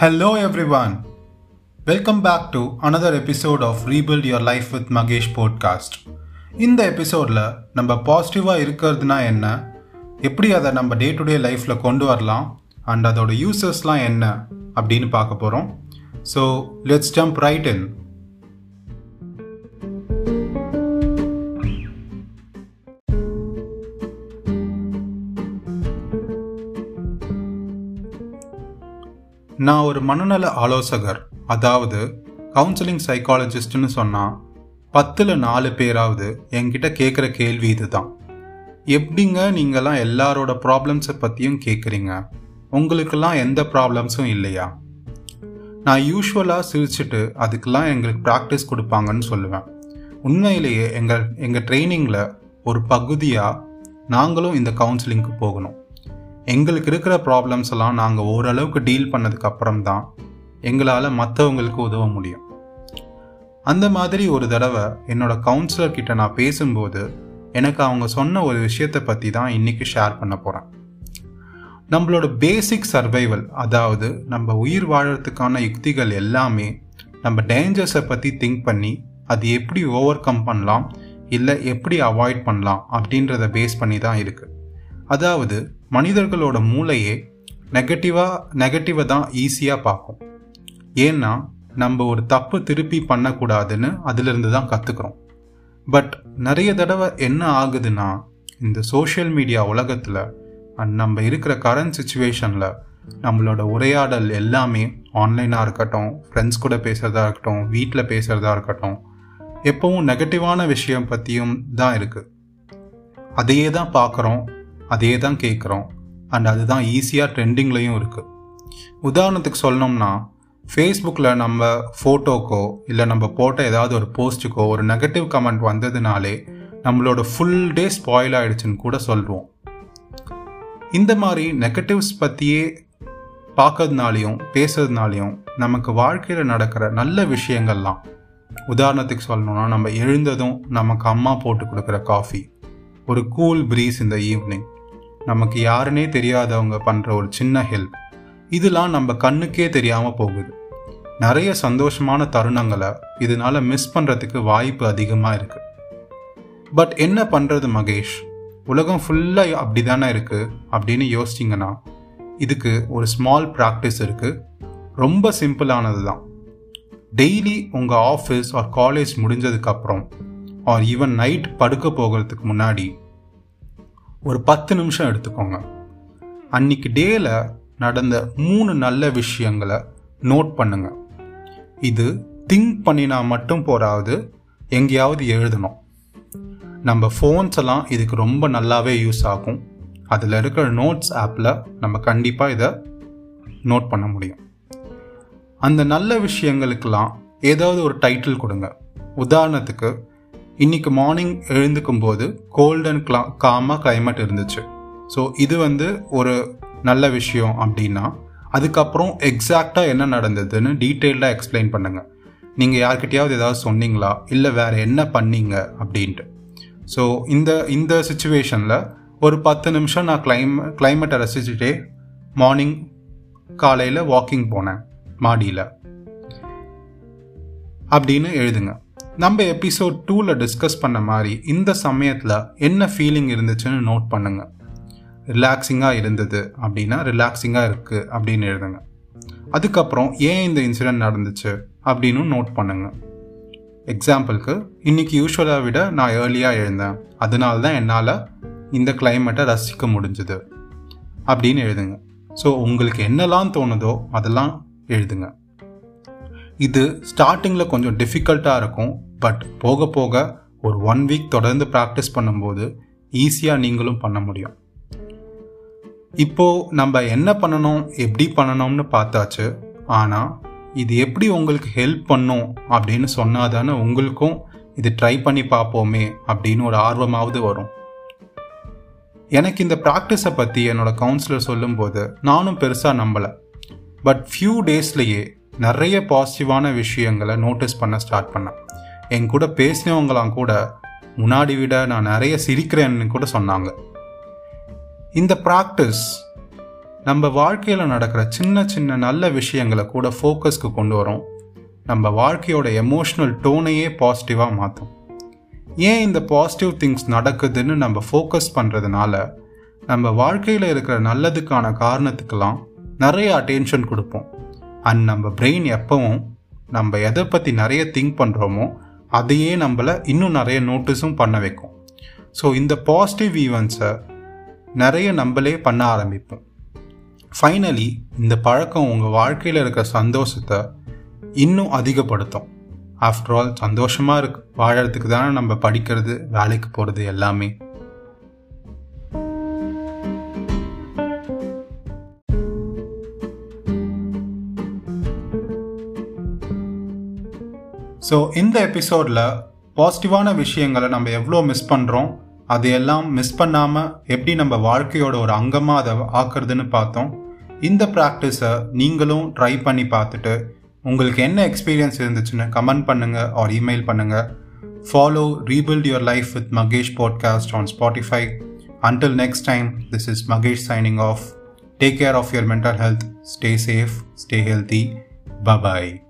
Hello everyone. Welcome back to another episode of Rebuild Your Life with Magesh podcast. இந்த எபிசோடில் நம்ம பாசிட்டிவாக இருக்கிறதுனா என்ன? எப்படி அதை நம்ம டே டு டே லைஃப்பில் கொண்டு வரலாம்? அண்ட் அதோட யூசஸ்லாம் என்ன? அப்படின்னு பார்க்க போகிறோம் so let's jump right in நான் ஒரு மனநல ஆலோசகர். அதாவது கவுன்சிலிங் சைக்காலஜிஸ்ட்னு சொன்னால் பத்தில் நாலு பேராவது என்கிட்ட கேட்குற கேள்வி இதுதான். எப்படிங்க நீங்கள்லாம் எல்லாரோட ப்ராப்ளம்ஸை பற்றியும் கேட்குறீங்க உங்களுக்கெல்லாம் எந்த ப்ராப்ளம்ஸும் இல்லையா? நான் யூஸ்வலாக சிரிச்சுட்டு அதுக்கெல்லாம் எங்களுக்கு ப்ராக்டிஸ் கொடுப்பாங்கன்னு சொல்லுவேன். உண்மையிலேயே எங்கள் எங்கள் ட்ரைனிங்கில் ஒரு பகுதியாக நாங்களும் இந்த கவுன்சிலிங்க்கு போகணும். எங்களுக்கு இருக்கிற ப்ராப்ளம்ஸ் எல்லாம் நாங்கள் ஓரளவுக்கு டீல் பண்ணதுக்கு அப்புறம் தான் எங்களால் மற்றவங்களுக்கு உதவ முடியும். அந்த மாதிரி ஒரு தடவை என்னோட கவுன்சிலர் கிட்ட நான் பேசும்போது எனக்கு அவங்க சொன்ன ஒரு விஷயத்தை பற்றி தான் இன்றைக்கி ஷேர் பண்ண போகிறேன் நம்மளோட பேசிக் சர்வைவல் அதாவது நம்ம உயிர் வாழறதுக்கான யுக்திகள் எல்லாமே நம்ம டேஞ்சர்ஸை பற்றி திங்க் பண்ணி அது எப்படி ஓவர் கம் பண்ணலாம் இல்லை எப்படி அவாய்ட் பண்ணலாம் அப்படின்றத பேஸ் பண்ணி தான் இருக்குது அதாவது மனிதர்களோட மூளையே நெகட்டிவாக நெகட்டிவை தான் ஈஸியாக பார்க்கும். ஏன்னா நம்ம ஒரு தப்பு திருப்பி பண்ணக்கூடாதுன்னு அதிலிருந்து தான் கற்றுக்குறோம் பட் நிறைய தடவை என்ன ஆகுதுன்னா இந்த சோஷியல் மீடியா உலகத்தில் அண்ட் நம்ம இருக்கிற கரண்ட் சுச்சுவேஷனில் நம்மளோட உரையாடல் எல்லாமே ஆன்லைனாக இருக்கட்டும் ஃப்ரெண்ட்ஸ் கூட பேசுகிறதா இருக்கட்டும் வீட்டில் பேசுகிறதா இருக்கட்டும் எப்பவும் நெகட்டிவான விஷயம் பற்றியும் தான் இருக்குது அதையே தான் பார்க்குறோம். அதே தான் கேட்குறோம் அண்ட் அதுதான் ஈஸியாக ட்ரெண்டிங்லேயும் இருக்குது உதாரணத்துக்கு சொல்லணும்னா ஃபேஸ்புக்கில் நம்ம ஃபோட்டோக்கோ இல்லை நம்ம போட்ட ஏதாவது ஒரு போஸ்ட்டுக்கோ ஒரு நெகட்டிவ் கமெண்ட் வந்ததுனாலே நம்மளோட ஃபுல் டே ஸ்பாயில் ஆகிடுச்சுன்னு கூட சொல்லுவோம் இந்த மாதிரி நெகட்டிவ்ஸ் பற்றியே பார்க்கறதுனாலையும் பேசுறதுனாலையும் நமக்கு வாழ்க்கையில் நடக்கிற நல்ல விஷயங்கள்லாம் உதாரணத்துக்கு சொல்லணும்னா நம்ம எழுந்ததும் நமக்கு அம்மா போட்டு கொடுக்குற காஃபி ஒரு கூல் ப்ரீஸ் இந்த ஈவினிங் நமக்கு யாருன்னே தெரியாதவங்க பண்ணுற ஒரு சின்ன ஹெல்ப் இதெல்லாம் நம்ம கண்ணுக்கே தெரியாமல் போகுது. நிறைய சந்தோஷமான தருணங்களை இதனால் மிஸ் பண்ணுறதுக்கு வாய்ப்பு அதிகமாக இருக்குது பட் என்ன பண்ணுறது மகேஷ்? உலகம் ஃபுல்லாக அப்படி தானே இருக்குது அப்படின்னு யோசிச்சிங்கன்னா இதுக்கு ஒரு ஸ்மால் ப்ராக்டிஸ் இருக்குது ரொம்ப சிம்பிளானது தான். டெய்லி உங்கள் ஆஃபீஸ் ஆர் காலேஜ் முடிஞ்சதுக்கப்புறம் ஆர் ஈவன் நைட் படுக்க போகிறதுக்கு முன்னாடி ஒரு பத்து நிமிஷம் எடுத்துக்கோங்க. அன்னைக்கு டேல நடந்த மூணு நல்ல விஷயங்களை நோட் பண்ணுங்க. இது திங்க் பண்ணினா மட்டும் போறாவது எங்கேயாவது எழுதணும். நம்ம ஃபோன்ஸ் எல்லாம் இதுக்கு ரொம்ப நல்லாவே யூஸ் ஆகும். அதில் இருக்கிற நோட்ஸ் ஆப்பில் நம்ம கண்டிப்பாக இதை நோட் பண்ண முடியும். அந்த நல்ல விஷயங்களுக்கெல்லாம் ஏதாவது ஒரு டைட்டில் கொடுங்க. உதாரணத்துக்கு இன்னைக்கு மார்னிங் எழுந்துக்கும் போது கோல்ட் அண்ட் கிளா காமாக கிளைமேட் இருந்துச்சு. ஸோ இது வந்து ஒரு நல்ல விஷயம் அப்படின்னா அதுக்கப்புறம் எக்ஸாக்டாக என்ன நடந்ததுன்னு டீட்டெயில்டாக எக்ஸ்பிளைன் பண்ணுங்கள் நீங்கள் யார்கிட்டயாவது ஏதாவது சொன்னீங்களா? இல்லை வேறு என்ன பண்ணீங்க? அப்படின்ட்டு. ஸோ இந்த இந்த சுச்சுவேஷனில் ஒரு பத்து நிமிஷம் நான் கிளைம் கிளைமேட்டை ரசிச்சுட்டே மார்னிங் காலையில் வாக்கிங் போனேன் மாடியில். அப்படின்னு எழுதுங்க. நம்ம எபிசோட் டூவில் டிஸ்கஸ் பண்ண மாதிரி இந்த சமயத்தில் என்ன ஃபீலிங் இருந்துச்சுன்னு நோட் பண்ணுங்க. ரிலாக்ஸிங்காக இருந்தது அப்படின்னா ரிலாக்ஸிங்காக இருக்குது அப்படின்னு எழுதுங்க. அதுக்கப்புறம் ஏன் இந்த இன்சிடென்ட் நடந்துச்சு அப்படின்னு நோட் பண்ணுங்க. எக்ஸாம்பிளுக்கு இன்னைக்கு யூஸ்வலாக விட நான் ஏர்லியாக எழுந்தேன். அதனால தான் என்னால் இந்த கிளைமேட்டை ரசிக்க முடிஞ்சுது அப்படின்னு எழுதுங்க. ஸோ உங்களுக்கு என்னெல்லாம் தோணுதோ அதெல்லாம் எழுதுங்க. இது ஸ்டார்டிங்கில் கொஞ்சம் டிஃபிகல்ட்டாக இருக்கும். பட் போக போக ஒரு ஒன் வீக் தொடர்ந்து ப்ராக்டிஸ் பண்ணும்போது ஈஸியாக நீங்களும் பண்ண முடியும். இப்போது நம்ம என்ன பண்ணணும் எப்படி பண்ணணும்னு பார்த்தாச்சு. ஆனால் இது எப்படி உங்களுக்கு ஹெல்ப் பண்ணும் அப்படின்னு சொன்னால் தானே உங்களுக்கும் இது ட்ரை பண்ணி பார்ப்போமே அப்படின்னு ஒரு ஆர்வமாவது வரும். எனக்கு இந்த ப்ராக்டிஸை பற்றி என்னோட கவுன்சிலர் சொல்லும்போது நானும் பெருசாக நம்பலை. பட் ஃபியூ டேஸ்லேயே நிறைய பாசிட்டிவான விஷயங்களை நோட்டீஸ் பண்ண ஸ்டார்ட் பண்ணேன். என் கூட பேசினவங்களாம் கூட முன்னாடி விட நான் நிறைய சிரிக்கிறேன்னு கூட சொன்னாங்க. இந்த ப்ராக்டிஸ் நம்ம வாழ்க்கையில் நடக்கிற சின்ன சின்ன நல்ல விஷயங்களை கூட ஃபோக்கஸ்க்கு கொண்டு வரும். நம்ம வாழ்க்கையோட எமோஷ்னல் டோனையே பாசிட்டிவாக மாற்றும் ஏன் இந்த பாசிட்டிவ் திங்ஸ் நடக்குதுன்னு நம்ம ஃபோக்கஸ் பண்ணுறதுனால நம்ம வாழ்க்கையில் இருக்கிற நல்லதுக்கான காரணத்துக்கெல்லாம் நிறைய அட்டென்ஷன் கொடுப்போம். அண்ட் நம்ம பிரெயின் எப்பவும் நம்ம எதை பற்றி நிறைய திங்க் பண்ணுறோமோ அதையே நம்மளை இன்னும் நிறைய நோட்டீஸும் பண்ண வைக்கும். ஸோ இந்த பாசிட்டிவ் ஈவெண்ட்ஸை நிறைய நம்மளே பண்ண ஆரம்பிப்போம். ஃபைனலி இந்த பழக்கம் உங்கள் வாழ்க்கையில் இருக்கிற சந்தோஷத்தை இன்னும் அதிகப்படுத்தும். ஆஃப்டர் ஆல் சந்தோஷமாக இருக்கு. வாழறதுக்கு தானே நம்ம படிக்கிறது வேலைக்கு போகிறது எல்லாமே. ஸோ இந்த எபிசோடில் பாசிட்டிவான விஷயங்களை நம்ம எவ்வளோ மிஸ் பண்ணுறோம் அதையெல்லாம் மிஸ் பண்ணாமல் எப்படி நம்ம வாழ்க்கையோட ஒரு அங்கமாக அதை ஆக்குறதுன்னு பார்த்தோம். இந்த ப்ராக்டிஸை நீங்களும் ட்ரை பண்ணி பார்த்துட்டு உங்களுக்கு என்ன எக்ஸ்பீரியன்ஸ் இருந்துச்சுன்னு கமெண்ட் பண்ணுங்கள் ஆர் இமெயில் பண்ணுங்கள் follow rebuild your life with Mahesh podcast on Spotify until next time this is Mahesh signing off take care of your mental health stay safe stay healthy bye bye